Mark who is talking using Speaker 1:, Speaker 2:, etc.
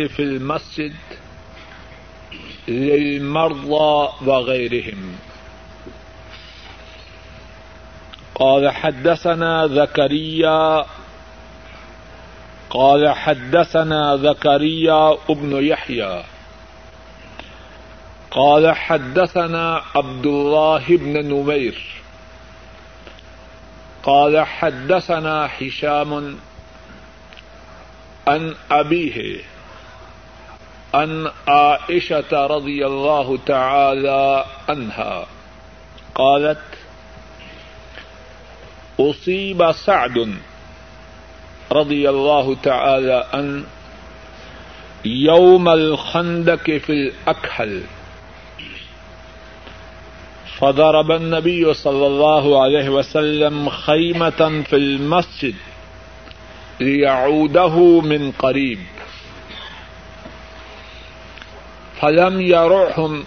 Speaker 1: في المسجد للمرضى وغيرهم. قال حدثنا زكريا، قال حدثنا زكريا ابن يحيى، قال حدثنا عبد الله بن نمير، قال حدثنا هشام عن أبيه. عن عائشة رضي الله تعالى عنها قالت، أصيب سعد رضي الله تعالى عن يوم الخندق في الأكحل فضرب النبي صلى الله عليه وسلم خيمة في المسجد ليعوده من قريب. فلم يرعهم